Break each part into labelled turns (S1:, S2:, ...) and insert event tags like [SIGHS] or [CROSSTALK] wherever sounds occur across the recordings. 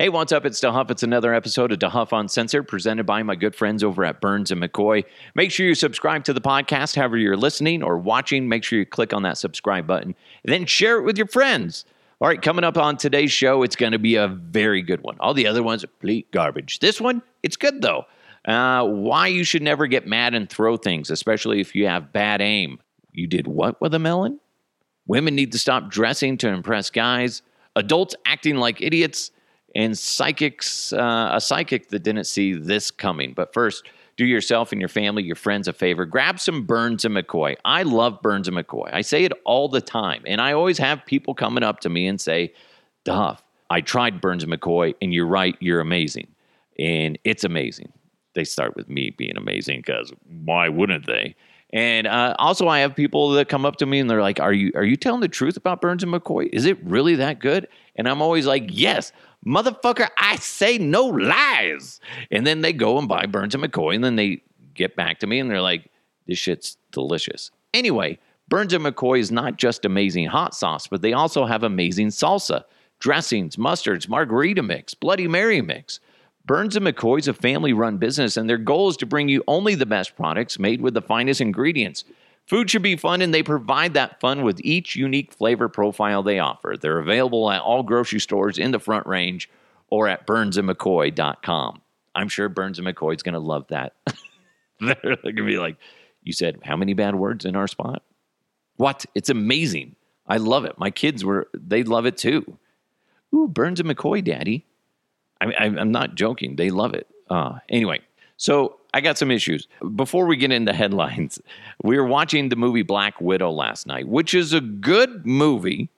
S1: Hey, what's up? It's DeHuff. It's another episode of DeHuff Uncensored presented by my good friends over at Burns and McCoy. Make sure you subscribe to the podcast, however you're listening or watching. Make sure you click on that subscribe button and then share it with your friends. All right, coming up on today's show, it's going to be a very good one. All the other ones are complete garbage. This one, it's good though. Uh, why you should never get mad and throw things, especially if you have bad aim. You did what with a melon? Women need to stop dressing to impress guys. Adults acting like idiots and psychics, uh, a psychic that didn't see this coming. But first, do yourself and your family, your friends a favor. Grab some Burns and McCoy. I love Burns and McCoy. I say it all the time, and I always have people coming up to me and say, "Duff, I tried Burns and McCoy, and you're right, you're amazing, and it's amazing." They start with me being amazing because why wouldn't they? And uh, also, I have people that come up to me and they're like, "Are you are you telling the truth about Burns and McCoy? Is it really that good?" And I'm always like, "Yes, motherfucker, I say no lies." And then they go and buy Burns and McCoy, and then they get back to me and they're like, "This shit's delicious." Anyway, Burns and McCoy is not just amazing hot sauce, but they also have amazing salsa, dressings, mustards, margarita mix, Bloody Mary mix. Burns and McCoy is a family run business, and their goal is to bring you only the best products made with the finest ingredients. Food should be fun, and they provide that fun with each unique flavor profile they offer. They're available at all grocery stores in the front range or at burnsandmccoy.com. I'm sure Burns and McCoy is going to love that. [LAUGHS] They're going to be like, You said, how many bad words in our spot? What? It's amazing. I love it. My kids were, they love it too. Ooh, Burns and McCoy, daddy. I I'm not joking. They love it. Uh, anyway, so I got some issues. Before we get into headlines, [LAUGHS] we were watching the movie Black Widow last night, which is a good movie.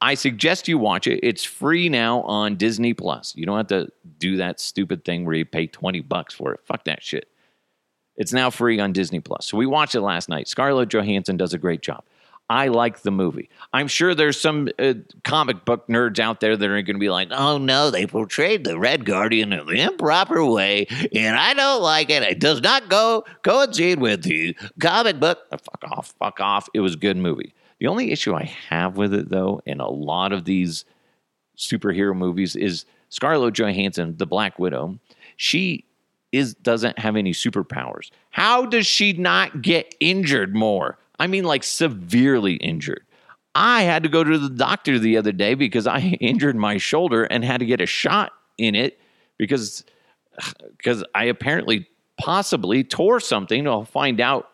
S1: I suggest you watch it. It's free now on Disney Plus. You don't have to do that stupid thing where you pay 20 bucks for it. Fuck that shit. It's now free on Disney Plus. So we watched it last night. Scarlett Johansson does a great job. I like the movie. I'm sure there's some uh, comic book nerds out there that are going to be like, "Oh no, they portrayed the Red Guardian in the improper way, and I don't like it. It does not go coincide with the comic book." Uh, fuck off, fuck off. It was a good movie. The only issue I have with it, though, in a lot of these superhero movies, is Scarlett Johansson, the Black Widow. She is doesn't have any superpowers. How does she not get injured more? I mean, like severely injured. I had to go to the doctor the other day because I [LAUGHS] injured my shoulder and had to get a shot in it because [SIGHS] because I apparently possibly tore something. I'll find out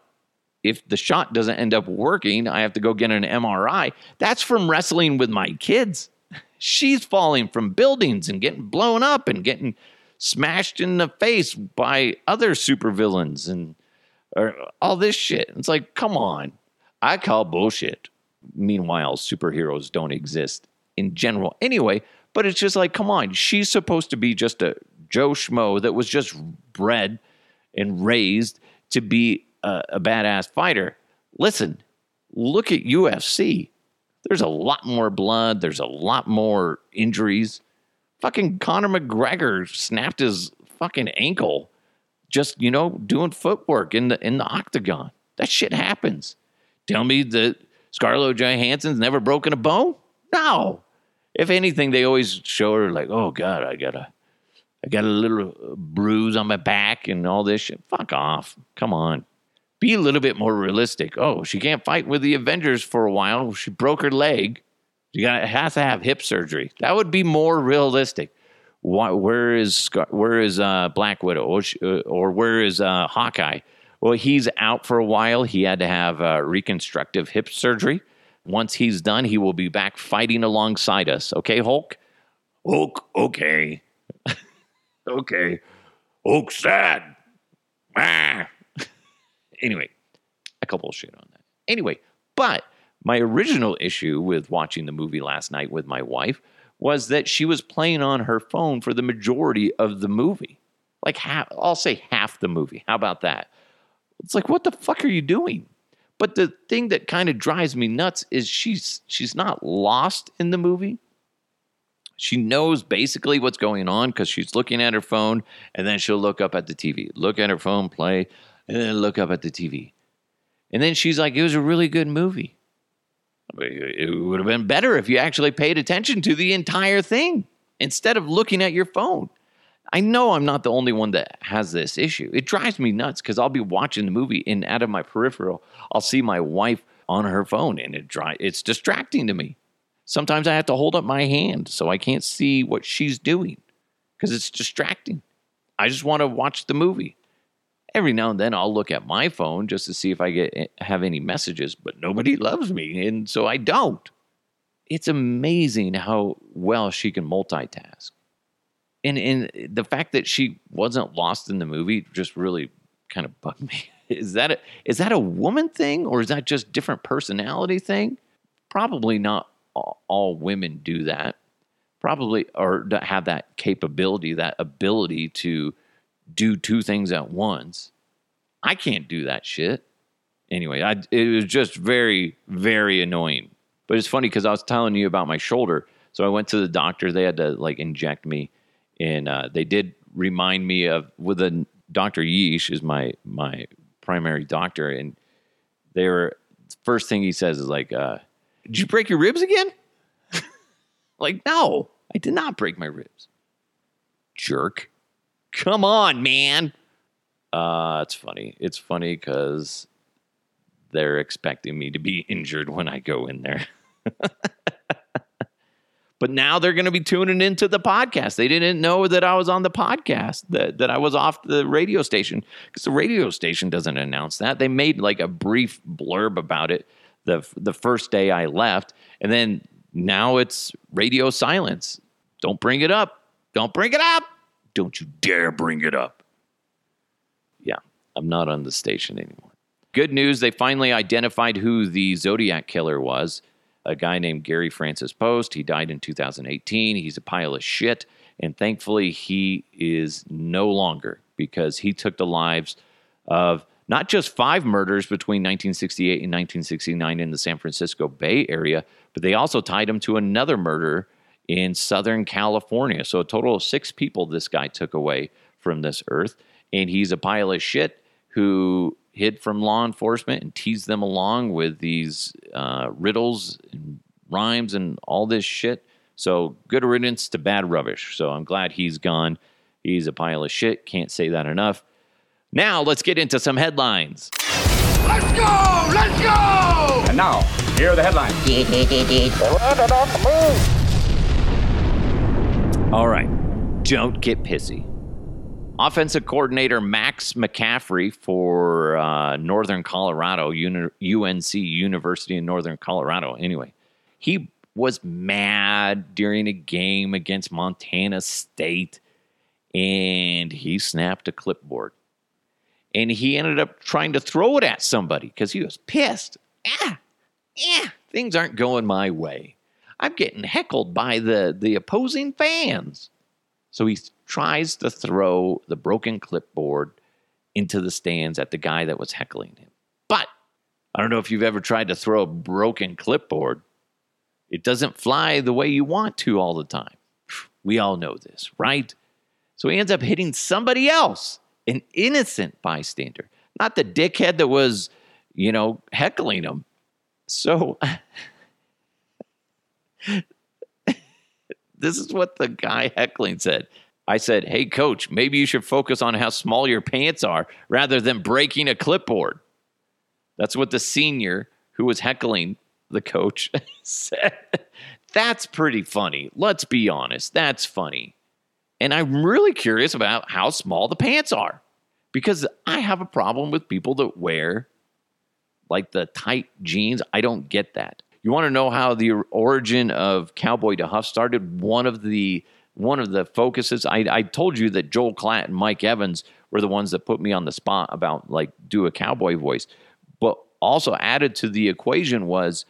S1: if the shot doesn't end up working. I have to go get an MRI. That's from wrestling with my kids. [LAUGHS] She's falling from buildings and getting blown up and getting smashed in the face by other supervillains and or all this shit. It's like, come on. I call bullshit. Meanwhile, superheroes don't exist in general anyway, but it's just like, come on. She's supposed to be just a Joe Schmo that was just bred and raised to be a, a badass fighter. Listen, look at UFC. There's a lot more blood, there's a lot more injuries. Fucking Conor McGregor snapped his fucking ankle just, you know, doing footwork in the in the octagon. That shit happens. Tell me that Scarlett Johansson's never broken a bone? No. If anything, they always show her like, oh God, I got a I got a little uh, bruise on my back and all this shit. Fuck off. Come on. Be a little bit more realistic. Oh, she can't fight with the Avengers for a while. She broke her leg. She got has to have hip surgery. That would be more realistic. Why, where is where is uh, Black Widow or, uh, or where is uh, Hawkeye? Well, he's out for a while. He had to have uh, reconstructive hip surgery. Once he's done, he will be back fighting alongside us. Okay, Hulk. Hulk. Okay. [LAUGHS] okay. Hulk sad. Ah. [LAUGHS] anyway, a couple of shit on that. Anyway, but my original issue with watching the movie last night with my wife was that she was playing on her phone for the majority of the movie. Like half, I'll say half the movie. How about that? It's like, what the fuck are you doing? But the thing that kind of drives me nuts is she's she's not lost in the movie. She knows basically what's going on because she's looking at her phone and then she'll look up at the TV, look at her phone, play, and then look up at the TV. And then she's like, it was a really good movie. It would have been better if you actually paid attention to the entire thing. instead of looking at your phone. I know I'm not the only one that has this issue. It drives me nuts because I'll be watching the movie and out of my peripheral, I'll see my wife on her phone and it dry, it's distracting to me. Sometimes I have to hold up my hand so I can't see what she's doing because it's distracting. I just want to watch the movie. Every now and then I'll look at my phone just to see if I get eh, have any messages, but nobody [LAUGHS] loves me and so I don't. It's amazing how well she can multitask. And and the fact that she wasn't lost in the movie just really kind of bugged me. [LAUGHS] Is that a, is that a woman thing or is that just different personality thing? Probably not all, all women do that. Probably or have that capability, that ability to do two things at once. I can't do that shit. Anyway, I, it was just very, very annoying. But it's funny because I was telling you about my shoulder. So I went to the doctor. They had to like inject me, and uh, they did remind me of with a Dr. Yeesh is my my primary doctor, and they were first thing he says is like, uh, "Did you break your ribs again?" [LAUGHS] like, no, I did not break my ribs. Jerk. Come on, man. Uh, it's funny. It's funny because they're expecting me to be [LAUGHS] injured when I go in there. [LAUGHS] but now they're going to be tuning into the podcast. They didn't know that I was on the podcast, that, that I was off the radio station, because the radio station doesn't announce that. They made like a brief blurb about it the, the first day I left. And then now it's radio silence. Don't bring it up. Don't bring it up. Don't you dare bring it up. Yeah, I'm not on the station anymore. Good news, they finally identified who the Zodiac killer was a guy named Gary Francis Poste. He died in 2018. He's a pile of shit. And thankfully, he is no longer because he took the lives of not just five murders between 1968 and 1969 in the San Francisco Bay Area, but they also tied him to another murder in Southern California. So a total of six people this guy took away from this earth. And he's a pile of shit who hid from law enforcement and teased them along with these uh, riddles and rhymes and all this shit. So good riddance to bad rubbish. So I'm glad he's gone. He's a pile of shit. Can't say that enough. Now let's get into some headlines.
S2: Let's go! Let's go!
S3: And now, here are the headlines. [LAUGHS]
S1: All right. Don't get pissy. Offensive coordinator Max McCaffrey for uh, Northern Colorado, UNC University in Northern Colorado. Anyway, he was mad during a game against Montana State and he snapped a clipboard. And he ended up trying to throw it at somebody because he was pissed. Ah, yeah, things aren't going my way. I'm getting heckled by the, the opposing fans. So he tries to throw the broken clipboard into the stands at the guy that was heckling him. But I don't know if you've ever tried to throw a broken clipboard. It doesn't fly the way you want to all the time. We all know this, right? So he ends up hitting somebody else, an innocent bystander, not the dickhead that was, you know, heckling him. So [LAUGHS] [LAUGHS] this is what the guy heckling said. I said, Hey, coach, maybe you should focus on how small your pants are rather than breaking a clipboard. That's what the senior who was heckling the coach [LAUGHS] said. That's pretty funny. Let's be honest. That's funny. And I'm really curious about how small the pants are because I have a problem with people that wear like the tight jeans. I don't get that. You want to know how the origin of Cowboy DeHuff started? One of the one of the focuses. I, I told you that Joel Klatt and Mike Evans were the ones that put me on the spot about like do a cowboy voice. But also added to the equation was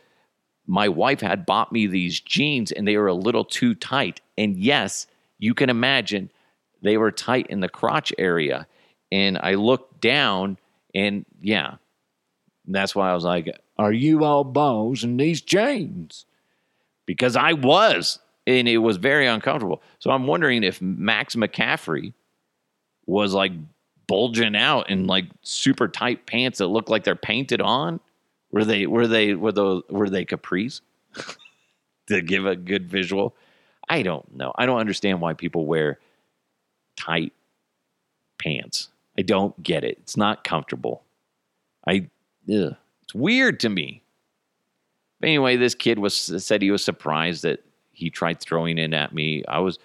S1: my wife had bought me these jeans and they were a little too tight. And yes, you can imagine they were tight in the crotch area. And I looked down and yeah, that's why I was like, Are you all balls in these jeans? Because I was, and it was very uncomfortable. So I'm wondering if Max McCaffrey was like bulging out in like super tight pants that look like they're painted on. Were they were they were those were they capris? [LAUGHS] to give a good visual. I don't know. I don't understand why people wear tight pants. I don't get it. It's not comfortable. I ugh, it's weird to me. But anyway, this kid was said he was surprised that he tried throwing it at me. I was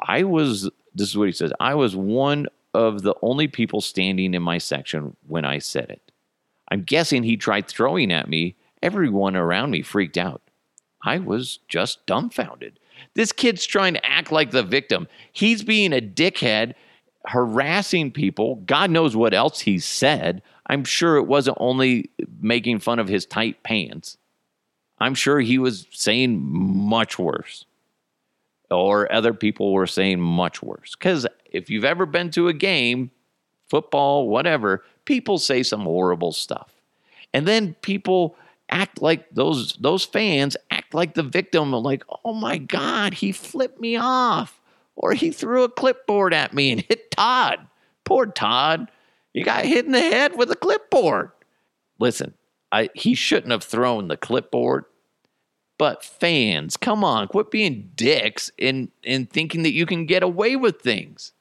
S1: I was this is what he says. I was one of the only people standing in my section when I said it. I'm guessing he tried throwing at me. Everyone around me freaked out. I was just dumbfounded. This kid's trying to act like the victim. He's being a dickhead, harassing people. God knows what else he said. I'm sure it wasn't only making fun of his tight pants. I'm sure he was saying much worse. Or other people were saying much worse. Because if you've ever been to a game, football, whatever, people say some horrible stuff. And then people act like those those fans act like the victim like, "Oh my god, he flipped me off." Or he threw a clipboard at me and hit Todd. Poor Todd. You got hit in the head with a clipboard. Listen, I, he shouldn't have thrown the clipboard. But fans, come on, quit being dicks and, and thinking that you can get away with things.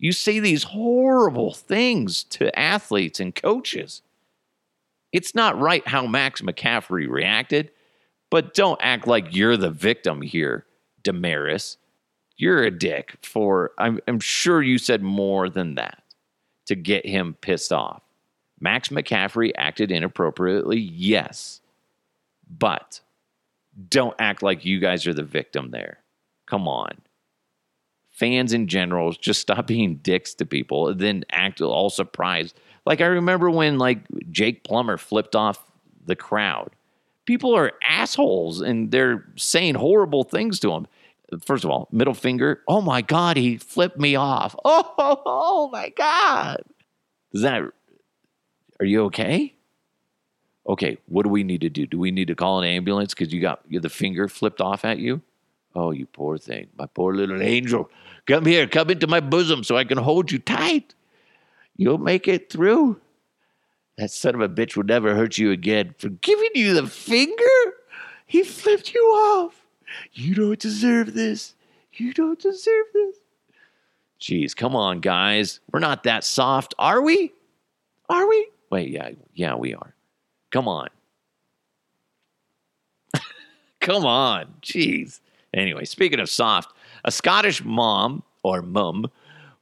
S1: You say these horrible things to athletes and coaches. It's not right how Max McCaffrey reacted, but don't act like you're the victim here, Damaris. You're a dick for, I'm, I'm sure you said more than that to get him pissed off. Max McCaffrey acted inappropriately, yes, but don't act like you guys are the victim there. Come on. Fans in general, just stop [LAUGHS] being dicks to people and then act all surprised like I remember when like Jake Plummer flipped off the crowd. People are assholes and they're saying horrible things to him. First of all, middle finger. Oh my God, he flipped me off. Oh, [LAUGHS] oh, oh my God. Is that, are you okay? Okay, what do we need to do? Do we need to call an ambulance because you got the finger flipped off at you? Oh, you poor thing. My poor little angel. Come here, come into my bosom so I can hold you tight. You'll make it through. That son of a bitch will never hurt you again. For giving you the finger, he flipped you off. You don't deserve this. You don't deserve this. Jeez, come on, guys. We're not that soft, are we? Are we? Wait, yeah, yeah, we are. Come on. [LAUGHS] come on. Jeez. Anyway, speaking of soft, a Scottish mom or mum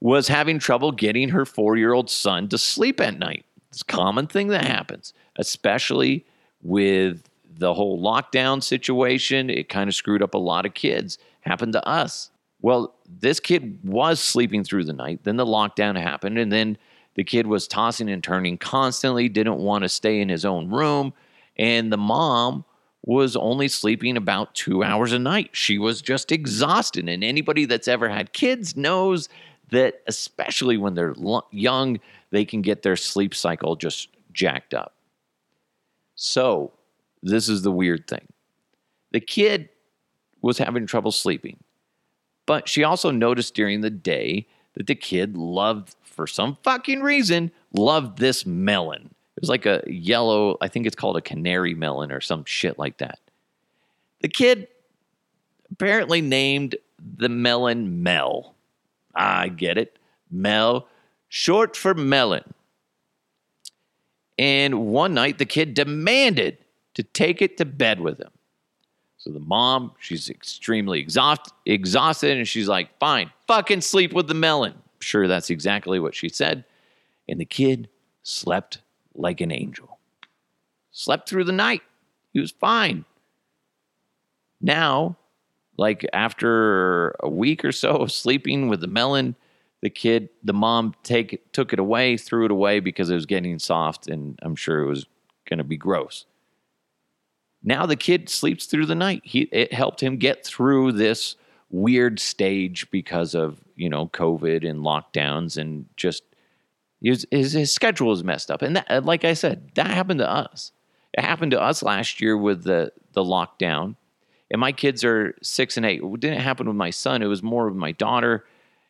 S1: was having trouble getting her four year old son to sleep at night. It's a common thing that happens, especially with the whole lockdown situation. It kind of screwed up a lot of kids. Happened to us. Well, this kid was sleeping through the night. Then the lockdown happened, and then the kid was tossing and turning constantly, didn't want to stay in his own room. And the mom was only sleeping about two hours a night. She was just exhausted. And anybody that's ever had kids knows that especially when they're young, they can get their sleep cycle just jacked up. So, this is the weird thing. The kid was having trouble sleeping, but she also noticed during the day that the kid loved, for some fucking reason, loved this melon. It was like a yellow, I think it's called a canary melon or some shit like that. The kid apparently named the melon Mel. I get it. Mel, short for melon. And one night the kid demanded to take it to bed with him. So the mom, she's extremely exhaust, exhausted, and she's like, fine, fucking sleep with the melon. Sure that's exactly what she said. And the kid slept like an angel. Slept through the night. He was fine. Now like after a week or so of sleeping with the melon, the kid, the mom take took it away, threw it away because it was getting soft, and I'm sure it was going to be gross. Now the kid sleeps through the night. He it helped him get through this weird stage because of you know COVID and lockdowns and just his, his, schedule is messed up. And that, uh, like I said, that happened to us. It happened to us last year with the the lockdown and my kids are six and eight. It didn't happen with my son. It was more with my daughter.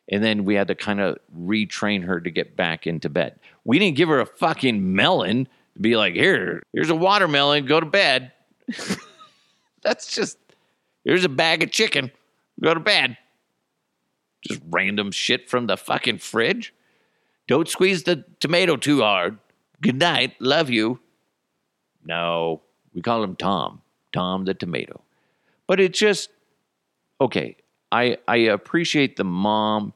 S1: And then we had to kind of retrain her to get back into bed. We didn't give her a fucking melon to be like, here, here's a watermelon, go to bed. [LAUGHS] That's just, here's a bag of chicken. Go to bed. Just random shit from the fucking fridge. Don't squeeze the tomato too hard. Good night. Love you. No, we call him Tom. Tom the tomato. But it's just okay. I I appreciate the mom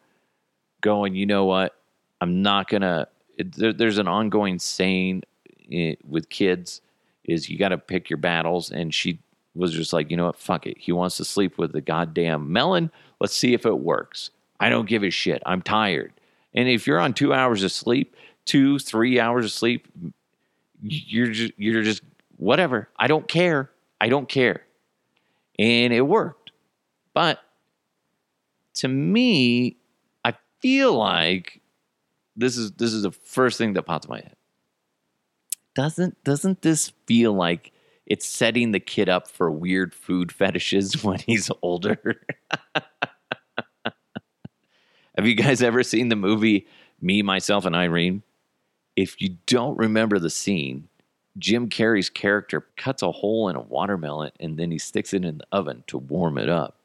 S1: going. You know what? I'm not gonna. It, there, there's an ongoing saying eh, with kids is you got to pick your battles, and she was just like, you know what? Fuck it. He wants to sleep with the goddamn melon. Let's see if it works. I don't give a shit. I'm tired. And if you're on two hours of sleep, two, three hours of sleep, you're just, you're just whatever. I don't care. I don't care. And it worked. But to me, I feel like this is this is the first thing that popped in my head. Doesn't doesn't this feel like it's setting the kid up for weird food fetishes [LAUGHS] when he's older? [LAUGHS] Have you guys ever seen the movie Me, Myself, and Irene? If you don't remember the scene, Jim Carrey's character cuts a hole in a watermelon and then he sticks it in the oven to warm it up.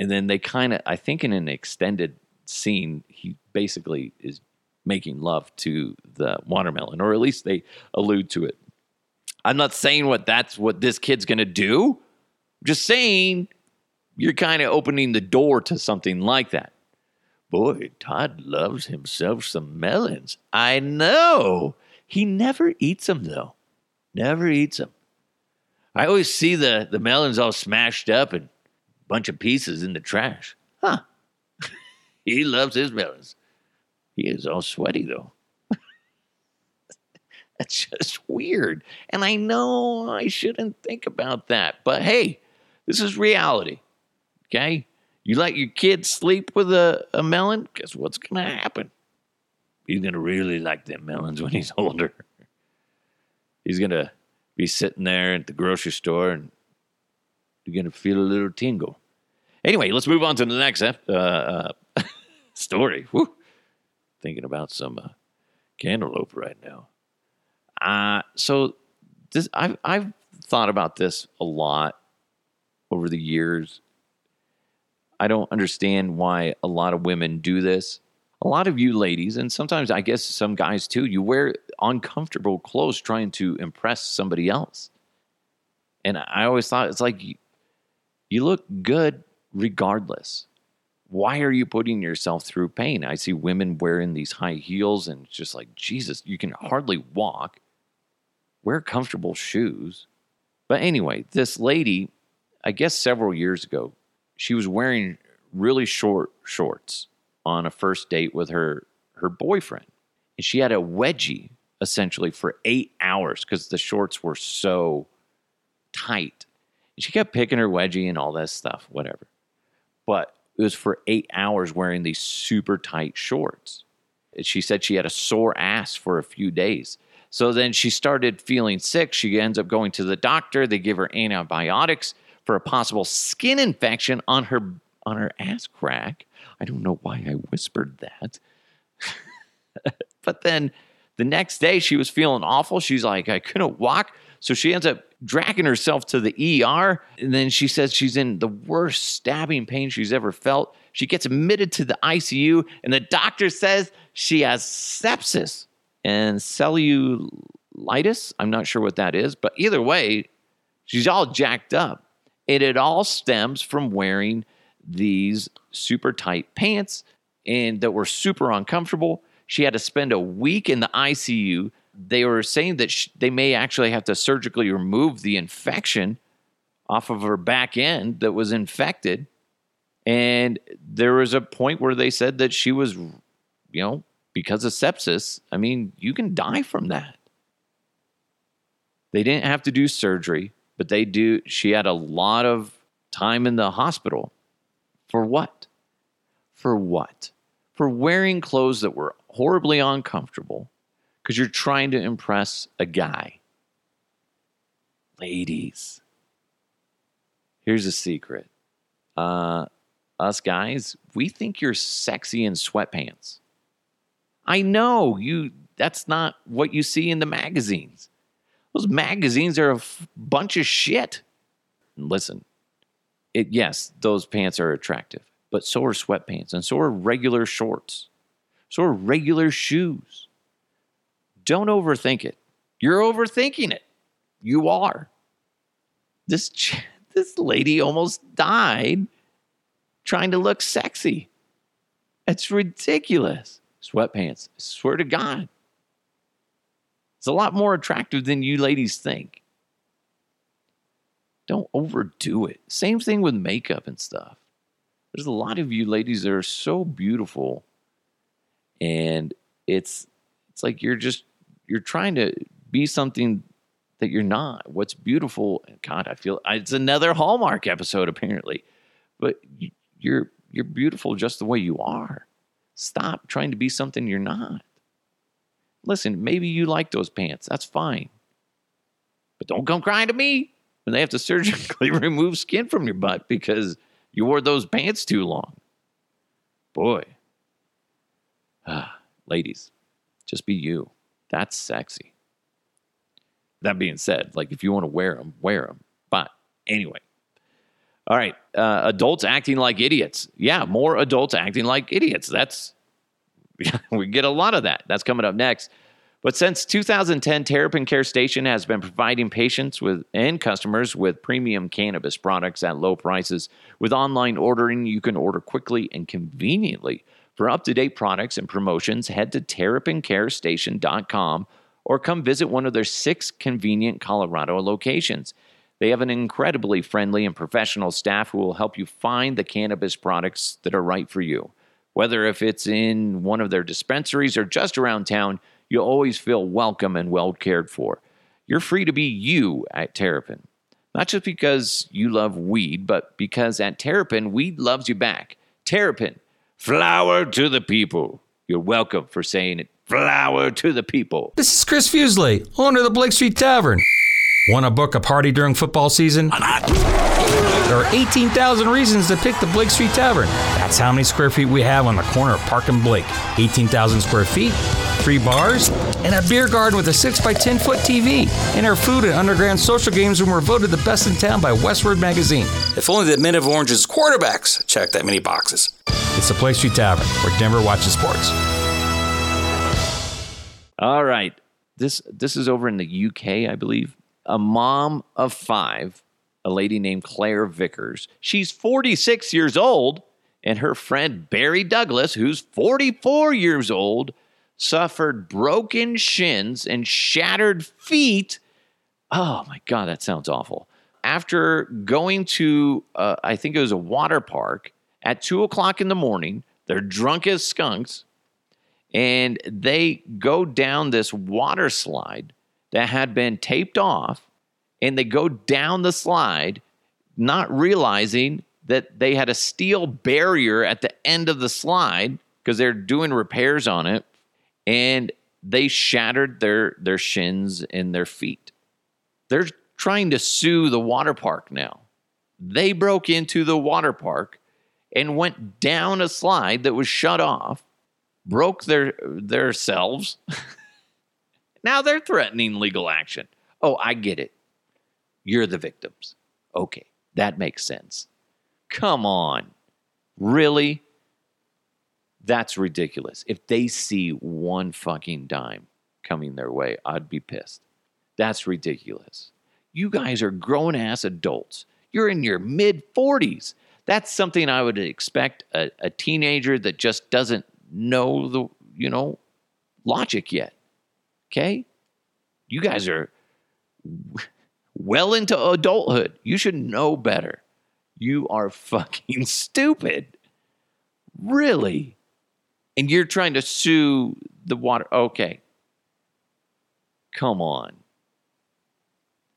S1: And then they kind of, I think in an extended scene, he basically is making love to the watermelon, or at least they allude to it. I'm not saying what that's what this kid's going to do. I'm just saying you're kind of opening the door to something like that. Boy, Todd loves himself some melons. I know. He never eats them, though. Never eats them. I always see the, the melons all smashed up and a bunch of pieces in the trash. Huh. [LAUGHS] he loves his melons. He is all sweaty, though. [LAUGHS] That's just weird. And I know I shouldn't think about that. But hey, this is reality. Okay? You let your kid sleep with a, a melon, guess what's going to happen? He's going to really like them melons when he's [LAUGHS] older. he's going to be sitting there at the grocery store and you're going to feel a little tingle. Anyway, let's move on to the next uh, uh, [LAUGHS] story. Whew. Thinking about some uh, cantaloupe right now. Uh, so this I've I've thought about this a lot over the years I don't understand why a lot of women do this. A lot of you ladies, and sometimes I guess some guys too, you wear uncomfortable clothes trying to impress somebody else. And I always thought it's like you, you look good regardless. Why are you putting yourself through pain? I see women wearing these high heels and just like, Jesus, you can hardly walk. Wear comfortable shoes. But anyway, this lady, I guess several years ago, she was wearing really short shorts on a first date with her her boyfriend. And she had a wedgie essentially for 8 hours cuz the shorts were so tight. And she kept picking her wedgie and all that stuff, whatever. But was for 8 hours wearing these super tight shorts. She said she had a sore ass for a few days. So then she started feeling sick. She ends up going to the doctor. They give her antibiotics for a possible skin infection on her on her ass crack. I don't know why I whispered that. [LAUGHS] but then the next day she was feeling awful. She's like, I couldn't walk. So she ends up dragging herself to the ER. And then she says she's in the worst stabbing pain she's ever felt. She gets admitted to the ICU, and the doctor says she has sepsis and cellulitis. I'm not sure what that is, but either way, she's all jacked up. And it all stems from wearing these super tight pants and that were super uncomfortable. She had to spend a week in the ICU. They were saying that she, they may actually have to surgically remove the infection off of her back end that was infected. And there was a point where they said that she was, you know, because of sepsis. I mean, you can die from that. They didn't have to do surgery but they do. She had a lot of time in the hospital. For what? For what? For wearing clothes that were horribly uncomfortable because you're trying to impress a guy. Ladies, here's a secret. Uh, us guys, we think you're sexy in sweatpants. I know you that's not what you see in the magazines. Those magazines are a f- bunch of shit. listen, it, yes, those pants are attractive, but so are sweatpants and so are regular shorts. So are regular shoes. Don't overthink it. You're overthinking it. You are. This ch- [LAUGHS] this lady almost died trying to look sexy. It's ridiculous. Sweatpants. I swear to God. It's a lot more attractive than you ladies think. Don't overdo it. Same thing with makeup and stuff. There's a lot of you ladies that are so beautiful and it's it's like you're just you're trying to be something that you're not. What's beautiful, and God, I feel it's another Hallmark episode apparently, but you're you're beautiful just the way you are. Stop trying to be something you're not. Listen, maybe you like those pants. That's fine. But don't come crying to me when they have to surgically [LAUGHS] remove skin from your butt because you wore those pants too long. Boy. Ah, ladies, just be you. That's sexy. That being said, like if you want to wear them, wear them. But anyway, all right, uh, adults acting like idiots. Yeah, more adults acting like idiots. That's [LAUGHS] we get a lot of that. That's coming up next. But since 2010, Terrapin Care Station has been providing patients with and customers with premium cannabis products at low prices. With online ordering, you can order quickly and conveniently. For up-to-date products and promotions, head to terrapincarestation.com or come visit one of their six convenient Colorado locations. They have an incredibly friendly and professional staff who will help you find the cannabis products that are right for you. Whether if it's in one of their dispensaries or just around town, you'll always feel welcome and well cared for. You're free to be you at Terrapin. Not just because you love weed, but because at Terrapin, weed loves you back. Terrapin, flower to the people. You're welcome for saying it. Flower to the people.
S3: This is Chris Fuselier, owner of the Blake Street Tavern. Want to book a party during football season? There are 18,000 reasons to pick the Blake Street Tavern. That's how many square feet we have on the corner of Park and Blake. 18,000 square feet, three bars, and a beer garden with a 6 by 10 foot TV. And our food and underground social games room were voted the best in town by Westword Magazine. If only the Men of Orange's quarterbacks checked that many boxes. It's the Blake Street Tavern, where Denver watches sports.
S1: All right. This this is over in the UK, I believe a mom of five, a lady named Claire Vickers. She's 46 years old, and her friend Barry Douglas, who's 44 years old, suffered broken shins and shattered feet. Oh my God, that sounds awful. After going to, uh, I think it was a water park at two o'clock in the morning, they're drunk as skunks, and they go down this water slide that had been taped off and they go down the slide, not realizing that they had a steel barrier at the end of the slide because they're doing repairs on it and they shattered their their shins and their feet. They're trying to sue the water park now. They broke into the water park and went down a slide that was shut off, broke their their selves [LAUGHS] Now they're threatening legal action. Oh, I get it. You're the victims. Okay, that makes sense. Come on. Really? That's ridiculous. If they see one fucking dime coming their way, I'd be pissed. That's ridiculous. You guys are grown ass adults. You're in your mid 40s. That's something I would expect a, a teenager that just doesn't know the, you know, logic yet. Okay? You guys are [LAUGHS] well into adulthood. You should know better. You are [LAUGHS] fucking stupid. Really? And you're trying to sue the water. Okay. Come on.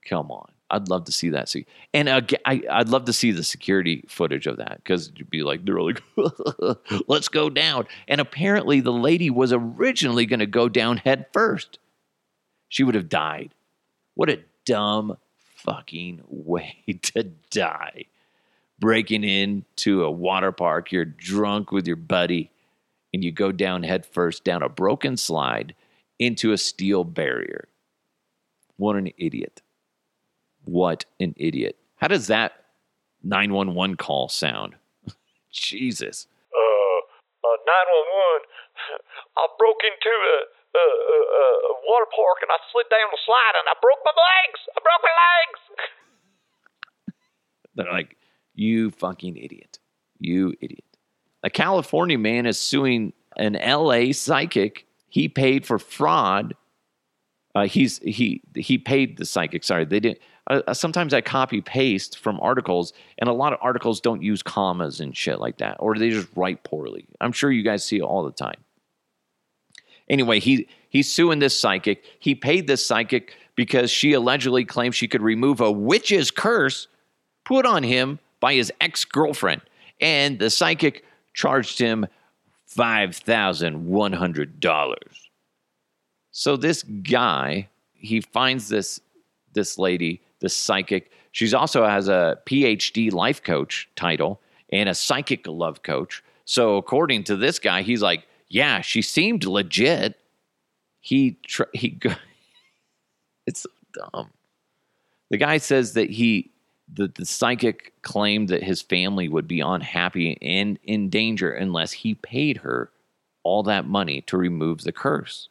S1: Come on. I'd love to see that. See, And I, I'd love to see the security footage of that because you'd be like, they're like, [LAUGHS] let's go down. And apparently, the lady was originally going to go down head first she would have died. What a dumb fucking way [LAUGHS] to die. Breaking into a water park, you're drunk with your buddy, and you go down headfirst down a broken slide into a steel barrier. What an idiot. What an idiot. How does that 911 call sound. [LAUGHS] Jesus.
S4: uh, uh, 911. [LAUGHS] I broke into a, a, a, a water park and I slid down the slide and I broke my legs. I broke my legs. [LAUGHS]
S1: They're like, you fucking idiot. You idiot. A California man is suing an LA psychic. He paid for fraud. Uh, he's he he paid the psychic. Sorry, they didn't. Uh, sometimes I copy paste from articles, and a lot of articles don't use commas and shit like that, or they just write poorly. I'm sure you guys see it all the time. Anyway, he he's suing this psychic. He paid this psychic because she allegedly claims she could remove a witch's curse put on him by his ex girlfriend, and the psychic charged him five thousand one hundred dollars. So this guy, he finds this this lady, this psychic. She's also has a PhD life coach title and a psychic love coach. So according to this guy, he's like, yeah, she seemed legit. He tr- he [LAUGHS] it's so dumb. The guy says that he the, the psychic claimed that his family would be unhappy and in danger unless he paid her all that money to remove the curse.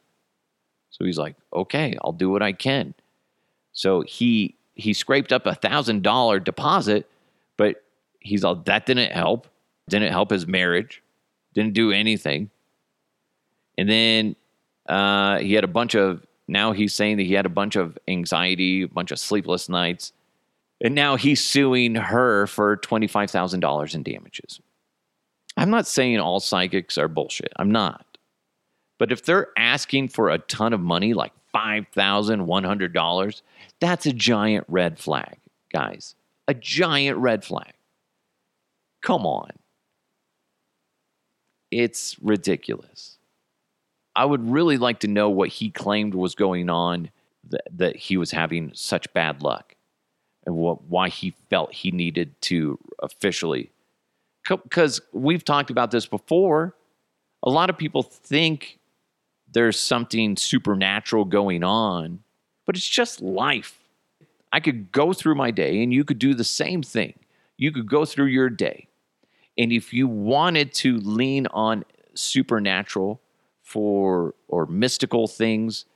S1: So he's like, okay, I'll do what I can. So he he scraped up a thousand dollar deposit, but he's all that didn't help. Didn't help his marriage. Didn't do anything. And then uh, he had a bunch of. Now he's saying that he had a bunch of anxiety, a bunch of sleepless nights, and now he's suing her for twenty five thousand dollars in damages. I'm not saying all psychics are bullshit. I'm not. But if they're asking for a ton of money, like $5,100, that's a giant red flag, guys. A giant red flag. Come on. It's ridiculous. I would really like to know what he claimed was going on that, that he was having such bad luck and what, why he felt he needed to officially. Because we've talked about this before. A lot of people think there's something supernatural going on, but it's just life. I could go through my day and you could do the same thing. You could go through your day. And if you wanted to lean on supernatural for or mystical things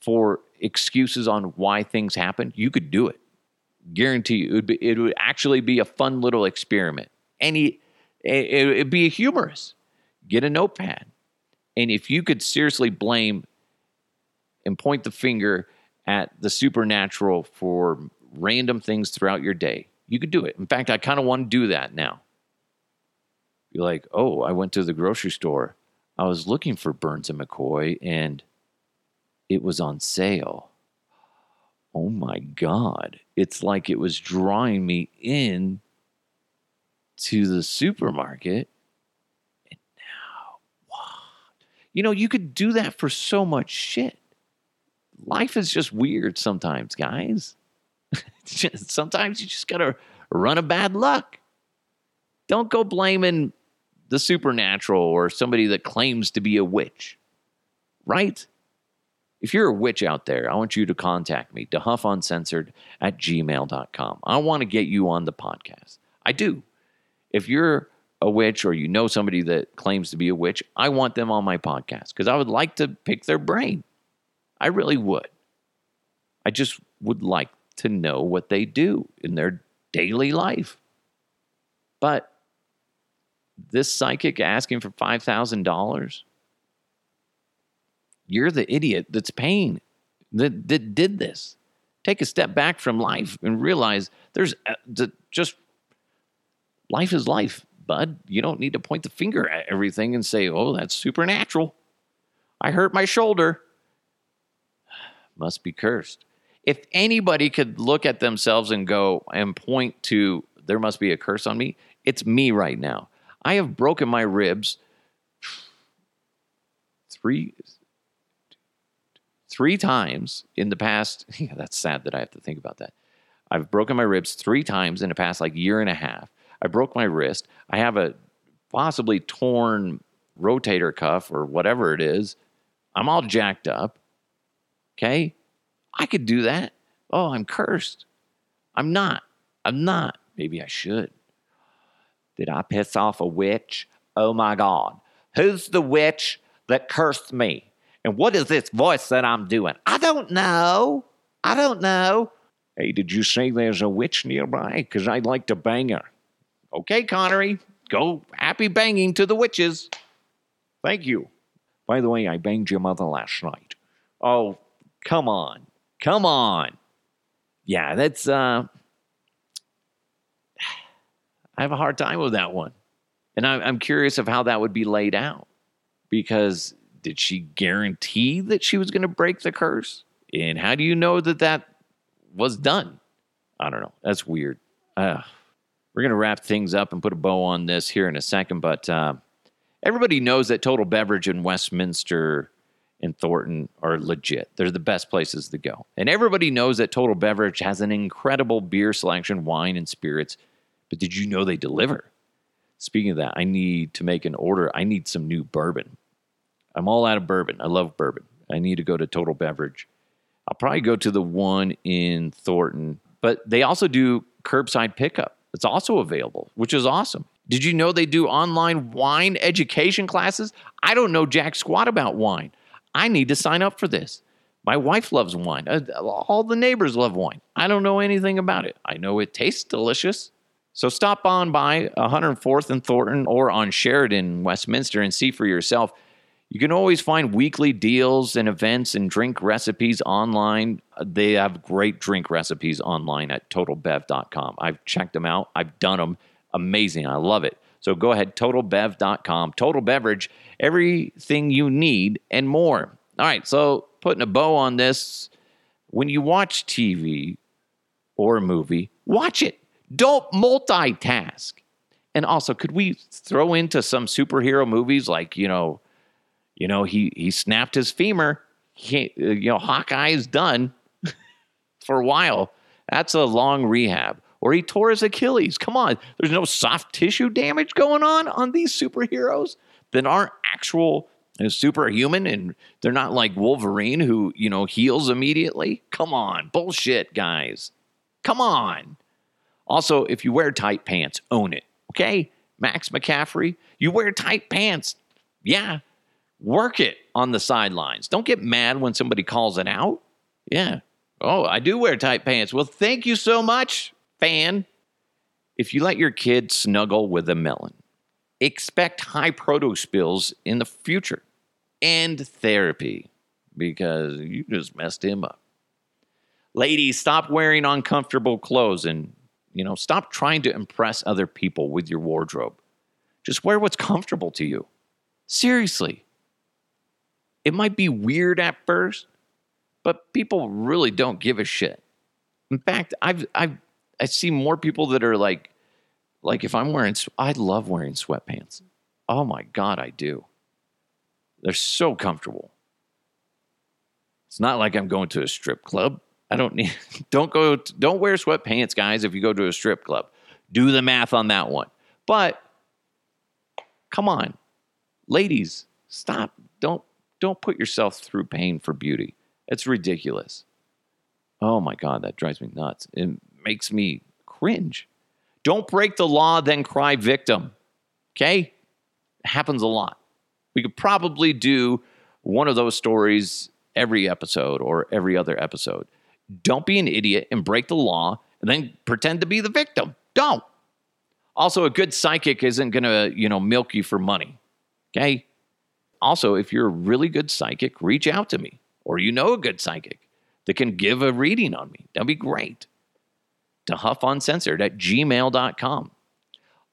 S1: for excuses on why things happen, you could do it. Guarantee you, it would be, it would actually be a fun little experiment. Any, it, it'd be humorous. Get a notepad, and if you could seriously blame and point the finger at the supernatural for random things throughout your day, you could do it. In fact, I kind of want to do that now. Be like, oh, I went to the grocery store. I was looking for Burns and McCoy and it was on sale. Oh my God. It's like it was drawing me in to the supermarket. And now, what? You know, you could do that for so much shit. Life is just weird sometimes, guys. [LAUGHS] sometimes you just got to run a bad luck. Don't go blaming the supernatural or somebody that claims to be a witch, right? If you're a witch out there, I want you to contact me, dehuffuncensored at gmail.com. I want to get you on the podcast. I do. If you're a witch or you know somebody that claims to be a witch, I want them on my podcast because I would like to pick their brain. I really would. I just would like to know what they do in their daily life. But this psychic asking for $5,000, you're the idiot that's paying, that, that did this. Take a step back from life and realize there's uh, just life is life, bud. You don't need to point the finger at everything and say, oh, that's supernatural. I hurt my shoulder. [SIGHS] Must be cursed. If anybody could look at themselves and go and point to, there must be a curse on me, it's me right now. I have broken my ribs [SIGHS] three three times in the past. [LAUGHS] Yeah, that's sad that I have to think about that. I've broken my ribs three times in the past like year and a half. I broke my wrist. I have a possibly torn rotator cuff or whatever it is. I'm all jacked up. Okay? I could do that. Oh, I'm cursed. I'm not. I'm not. Maybe I should. Did I piss off a witch? Oh my God. Who's the witch that cursed me? And what is this voice that I'm doing? I don't know. I don't know. Hey, did you say there's a witch nearby? Because I'd like to bang her. Okay, Connery. Go happy banging to the witches. Thank you. By the way, I banged your mother last night. Oh, come on. Come on. Yeah, that's uh [SIGHS] I have a hard time with that one. And I, I'm curious of how that would be laid out. Because did she guarantee that she was going to break the curse? And how do you know that that was done? I don't know. That's weird. Uh, we're going to wrap things up and put a bow on this here in a second. But uh, everybody knows that Total Beverage in Westminster and Thornton are legit. They're the best places to go. And everybody knows that Total Beverage has an incredible beer selection, wine, and spirits. But did you know they deliver? Speaking of that, I need to make an order. I need some new bourbon. I'm all out of bourbon. I love bourbon. I need to go to Total Beverage. I'll probably go to the one in Thornton, but they also do curbside pickup. It's also available, which is awesome. Did you know they do online wine education classes? I don't know jack squat about wine. I need to sign up for this. My wife loves wine. Uh, All the neighbors love wine. I don't know anything about it. I know it tastes delicious. So stop on by 104th and Thornton or on Sheridan, Westminster, and see for yourself. You can always find weekly deals and events and drink recipes online. They have great drink recipes online at totalbev.com. I've checked them out, I've done them. Amazing. I love it. So go ahead, totalbev.com. Total Beverage, everything you need and more. All right, so putting a bow on this, when you watch TV or a movie, watch it. Don't multitask. And also, could we throw into some superhero movies like, you know, you know, he he snapped his femur. He, uh, you know, Hawkeye is done [LAUGHS] for a while. That's a long rehab. Or he tore his Achilles. Come on, there's no soft tissue damage going on on these superheroes that aren't actual superhuman, and they're not like Wolverine who you know heals immediately. Come on, bullshit, guys. Come on. Also, if you wear tight pants, own it. Okay, Max McCaffrey, you wear tight pants. Yeah, work it on the sidelines. Don't get mad when somebody calls it out. Yeah. Oh, I do wear tight pants. Well, thank you so much, fan. If you let your kid snuggle with a melon, expect high proto spills in the future and therapy because you just messed him up. Ladies, stop wearing uncomfortable clothes and, you know, stop trying to impress other people with your wardrobe. Just wear what's comfortable to you. Seriously. It might be weird at first, but people really don't give a shit. In fact, I've I've I see more people that are like like if I'm wearing I love wearing sweatpants. Oh my god, I do. They're so comfortable. It's not like I'm going to a strip club. I don't need [LAUGHS] don't go don't wear sweatpants guys if you go to a strip club. Do the math on that one. But come on. Ladies, stop. Don't don't put yourself through pain for beauty. It's ridiculous. Oh my God, that drives me nuts. It makes me cringe. Don't break the law, then cry victim. Okay? It happens a lot. We could probably do one of those stories every episode or every other episode. Don't be an idiot and break the law and then pretend to be the victim. Don't. Also, a good psychic isn't going to, you know, milk you for money. Okay? Also, if you're a really good psychic, reach out to me or you know a good psychic that can give a reading on me. That'd be great. To huffuncensored at gmail.com.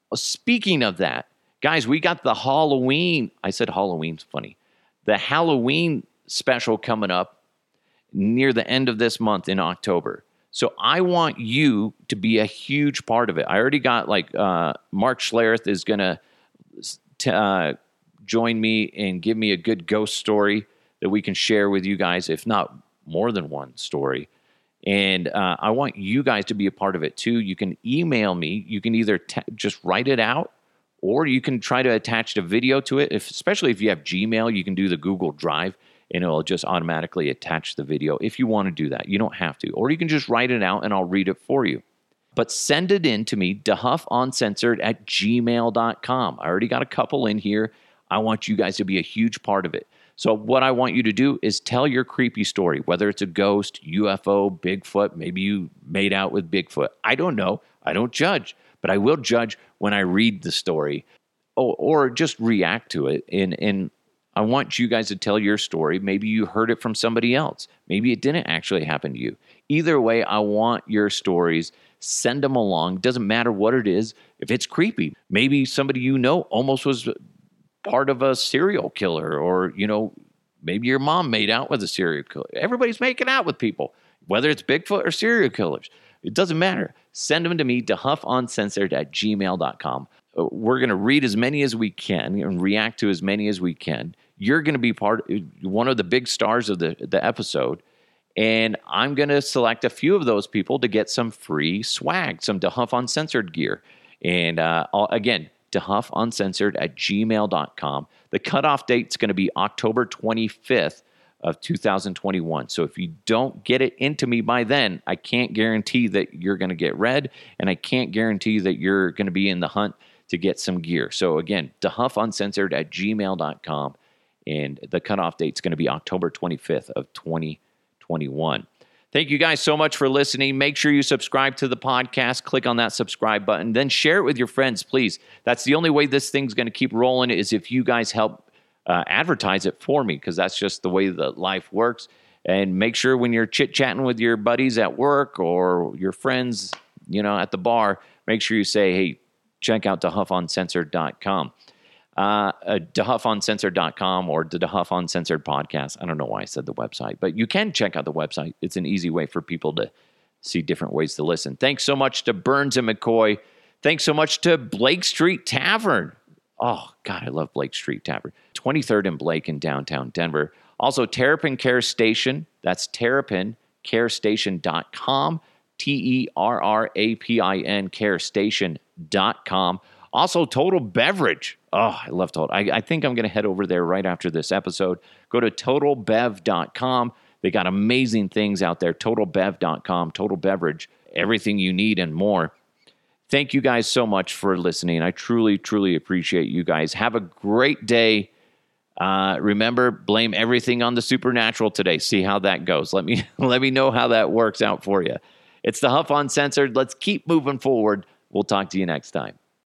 S1: Well, speaking of that, guys, we got the Halloween. I said Halloween's funny. The Halloween special coming up near the end of this month in October. So I want you to be a huge part of it. I already got like uh, Mark Schlereth is going to uh, join me and give me a good ghost story that we can share with you guys, if not more than one story. And uh, I want you guys to be a part of it too. You can email me. You can either t- just write it out, or you can try to attach a video to it. If, especially if you have Gmail, you can do the Google Drive, and it'll just automatically attach the video. If you want to do that, you don't have to, or you can just write it out, and I'll read it for you. but send it in to me, dehuffuncensored at gmail.com. I already got a couple in here. I want you guys to be a huge part of it. So, what I want you to do is tell your creepy story, whether it's a ghost, UFO, Bigfoot, maybe you made out with Bigfoot. I don't know. I don't judge, but I will judge when I read the story or, or just react to it. And, and I want you guys to tell your story. Maybe you heard it from somebody else. Maybe it didn't actually happen to you. Either way, I want your stories. Send them along. Doesn't matter what it is. If it's creepy, maybe somebody you know almost was part of a serial killer, or, you know, maybe your mom made out with a serial killer. Everybody's making out with people, whether it's Bigfoot or serial killers. It doesn't matter. Send them to me, to dehuffuncensored at gmail.com. Uh, we're going to read as many as we can and react to as many as we can. You're going to be part one of the big stars of the, the episode. And I'm going to select a few of those people to get some free swag, some DeHuff Uncensored gear. And uh, again, dehuffuncensored at gmail.com. The cutoff date is going to be October 25th of 2021. So if you don't get it into me by then, I can't guarantee that you're going to get read, and I can't guarantee that you're going to be in the hunt to get some gear. So again, dehuffuncensored at gmail.com, and the cutoff date is going to be October 25th of 2021. Thank you guys so much for listening. Make sure you subscribe to the podcast. Click on that subscribe button. Then share it with your friends, please. That's the only way this thing's going to keep rolling is if you guys help uh, advertise it for me, because that's just the way that life works. And make sure when you're chit chatting with your buddies at work or your friends, you know, at the bar, make sure you say, hey, check out dehuffuncensored.com uh, uh, dehuffuncensored.com or the DeHuff Uncensored podcast. I don't know why I said the website, but you can check out the website. It's an easy way for people to see different ways to listen. Thanks so much to Burns and McCoy. Thanks so much to Blake Street Tavern. Oh, God, I love Blake Street Tavern. 23rd and Blake in downtown Denver. Also, Terrapin Care Station. That's terrapincarestation.com. T E R R A P I N carestation.com. Also, Total Beverage. Oh, I love Total. I, I think I'm going to head over there right after this episode. Go to totalbev.com. They got amazing things out there. Totalbev.com, Total Beverage, everything you need and more. Thank you guys so much for listening. I truly, truly appreciate you guys. Have a great day. Uh, remember, blame everything on the supernatural today. See how that goes. Let me [LAUGHS] let me know how that works out for you. It's DeHuff Uncensored. Let's keep moving forward. We'll talk to you next time.